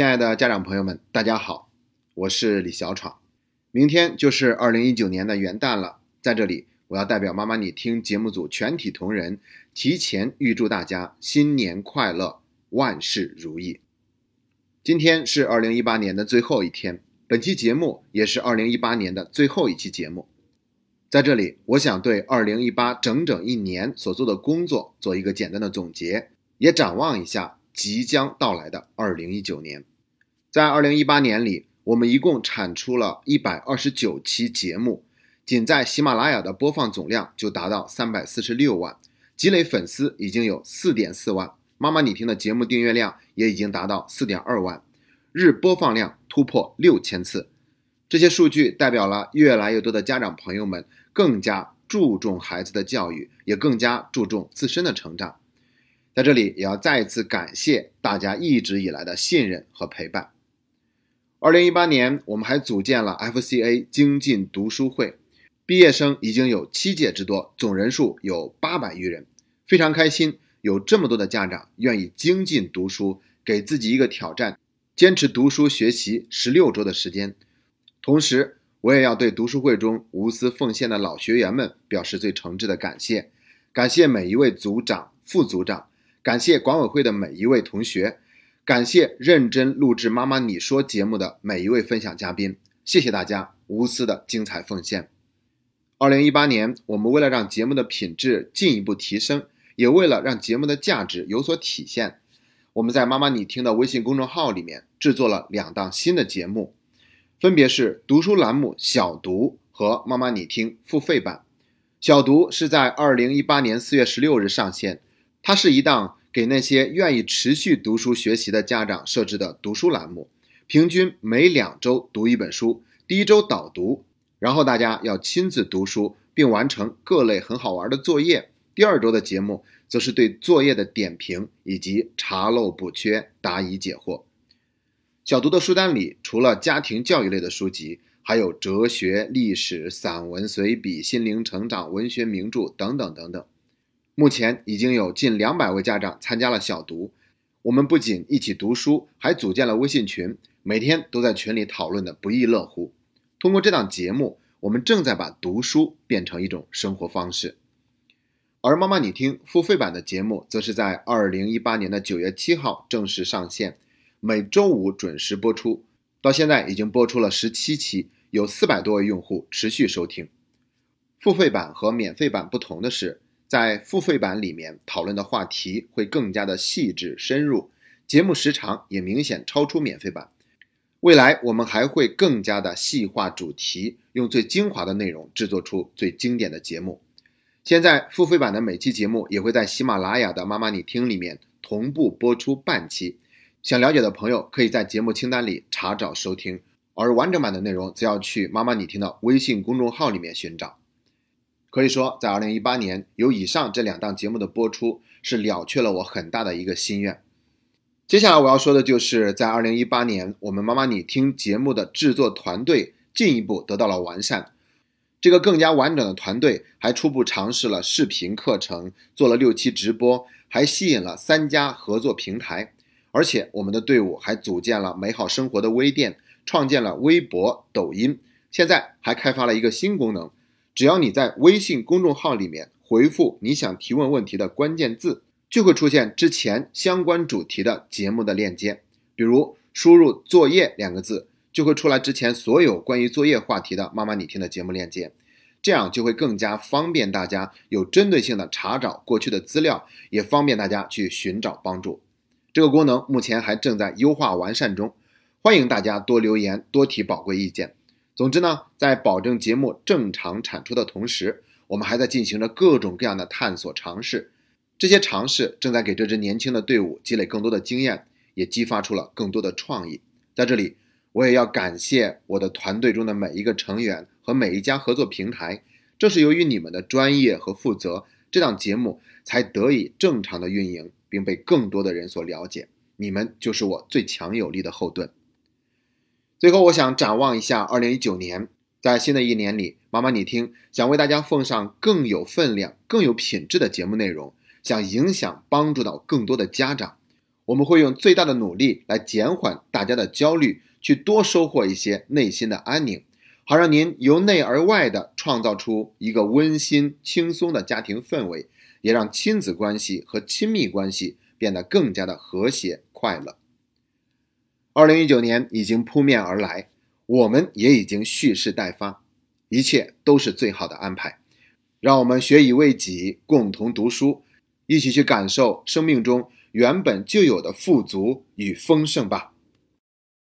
亲爱的家长朋友们，大家好，我是李小闯。明天就是二零一九年的元旦了，在这里，我要代表妈妈你听节目组全体同仁，提前预祝大家新年快乐，万事如意。今天是二零一八年的最后一天，本期节目也是二零一八年的最后一期节目。在这里，我想对二零一八整整一年所做的工作做一个简单的总结，也展望一下即将到来的二零一九年。在二零一八年里，我们一共产出了一百二十九期节目，仅在喜马拉雅的播放总量就达到三百四十六万，积累粉丝已经有四点四万。妈妈你听的节目订阅量也已经达到四点二万，日播放量突破六千次。这些数据代表了越来越多的家长朋友们更加注重孩子的教育，也更加注重自身的成长。在这里，也要再一次感谢大家一直以来的信任和陪伴。二零一八年，我们还组建了 FCA 精进读书会，毕业生已经有七届之多，总人数有八百余人，非常开心，有这么多的家长愿意精进读书，给自己一个挑战，坚持读书学习十六周的时间。同时，我也要对读书会中无私奉献的老学员们表示最诚挚的感谢，感谢每一位组长、副组长，感谢管委会的每一位同学，感谢认真录制《妈妈你说》节目的每一位分享嘉宾，谢谢大家无私的精彩奉献。二零一八年，我们为了让节目的品质进一步提升，也为了让节目的价值有所体现，我们在“妈妈你听”的微信公众号里面制作了两档新的节目。分别是读书栏目小读和妈妈你听付费版。小读是在二零一八年四月十六日上线，它是一档给那些愿意持续读书学习的家长设置的读书栏目，平均每两周读一本书。第一周导读，然后大家要亲自读书并完成各类很好玩的作业。第二周的节目则是对作业的点评以及查漏补缺、答疑解惑。小读的书单里，除了家庭教育类的书籍，还有哲学、历史、散文、随笔、心灵成长、文学名著等等等等。目前已经有近两百位家长参加了小读。我们不仅一起读书，还组建了微信群，每天都在群里讨论的不亦乐乎。通过这档节目，我们正在把读书变成一种生活方式。而妈妈你听付费版的节目，则是在二零一八年的九月七号正式上线。每周五准时播出，到现在已经播出了十七期，有四百多位用户持续收听。付费版和免费版不同的是，在付费版里面讨论的话题会更加的细致深入，节目时长也明显超出免费版。未来我们还会更加的细化主题，用最精华的内容制作出最经典的节目。现在付费版的每期节目也会在喜马拉雅的妈妈你听里面同步播出半期。想了解的朋友可以在节目清单里查找收听，而完整版的内容则要去妈妈你听的微信公众号里面寻找。可以说，在二零一八年有以上这两档节目的播出，是了却了我很大的一个心愿。接下来我要说的就是在二零一八年，我们妈妈你听节目的制作团队进一步得到了完善。这个更加完整的团队还初步尝试了视频课程，做了六期直播，还吸引了三家合作平台。而且我们的队伍还组建了美好生活的微店，创建了微博、抖音，现在还开发了一个新功能，只要你在微信公众号里面回复你想提问问题的关键字，就会出现之前相关主题的节目的链接。比如输入“作业”两个字，就会出来之前所有关于作业话题的妈妈你听的节目链接，这样就会更加方便大家有针对性的查找过去的资料，也方便大家去寻找帮助。这个功能目前还正在优化完善中，欢迎大家多留言、多提宝贵意见。总之呢，在保证节目正常产出的同时，我们还在进行着各种各样的探索尝试。这些尝试正在给这支年轻的队伍积累更多的经验，也激发出了更多的创意。在这里，我也要感谢我的团队中的每一个成员和每一家合作平台。正是由于你们的专业和负责，这档节目才得以正常的运营。并被更多的人所了解，你们就是我最强有力的后盾。最后，我想展望一下二零一九年，在新的一年里，妈妈你听，想为大家奉上更有分量、更有品质的节目内容，想影响帮助到更多的家长。我们会用最大的努力来减缓大家的焦虑，去多收获一些内心的安宁，好让您由内而外的创造出一个温馨、轻松的家庭氛围，也让亲子关系和亲密关系变得更加的和谐快乐。二零一九年已经扑面而来，我们也已经蓄势待发，一切都是最好的安排。让我们学以为己，共同读书，一起去感受生命中原本就有的富足与丰盛吧。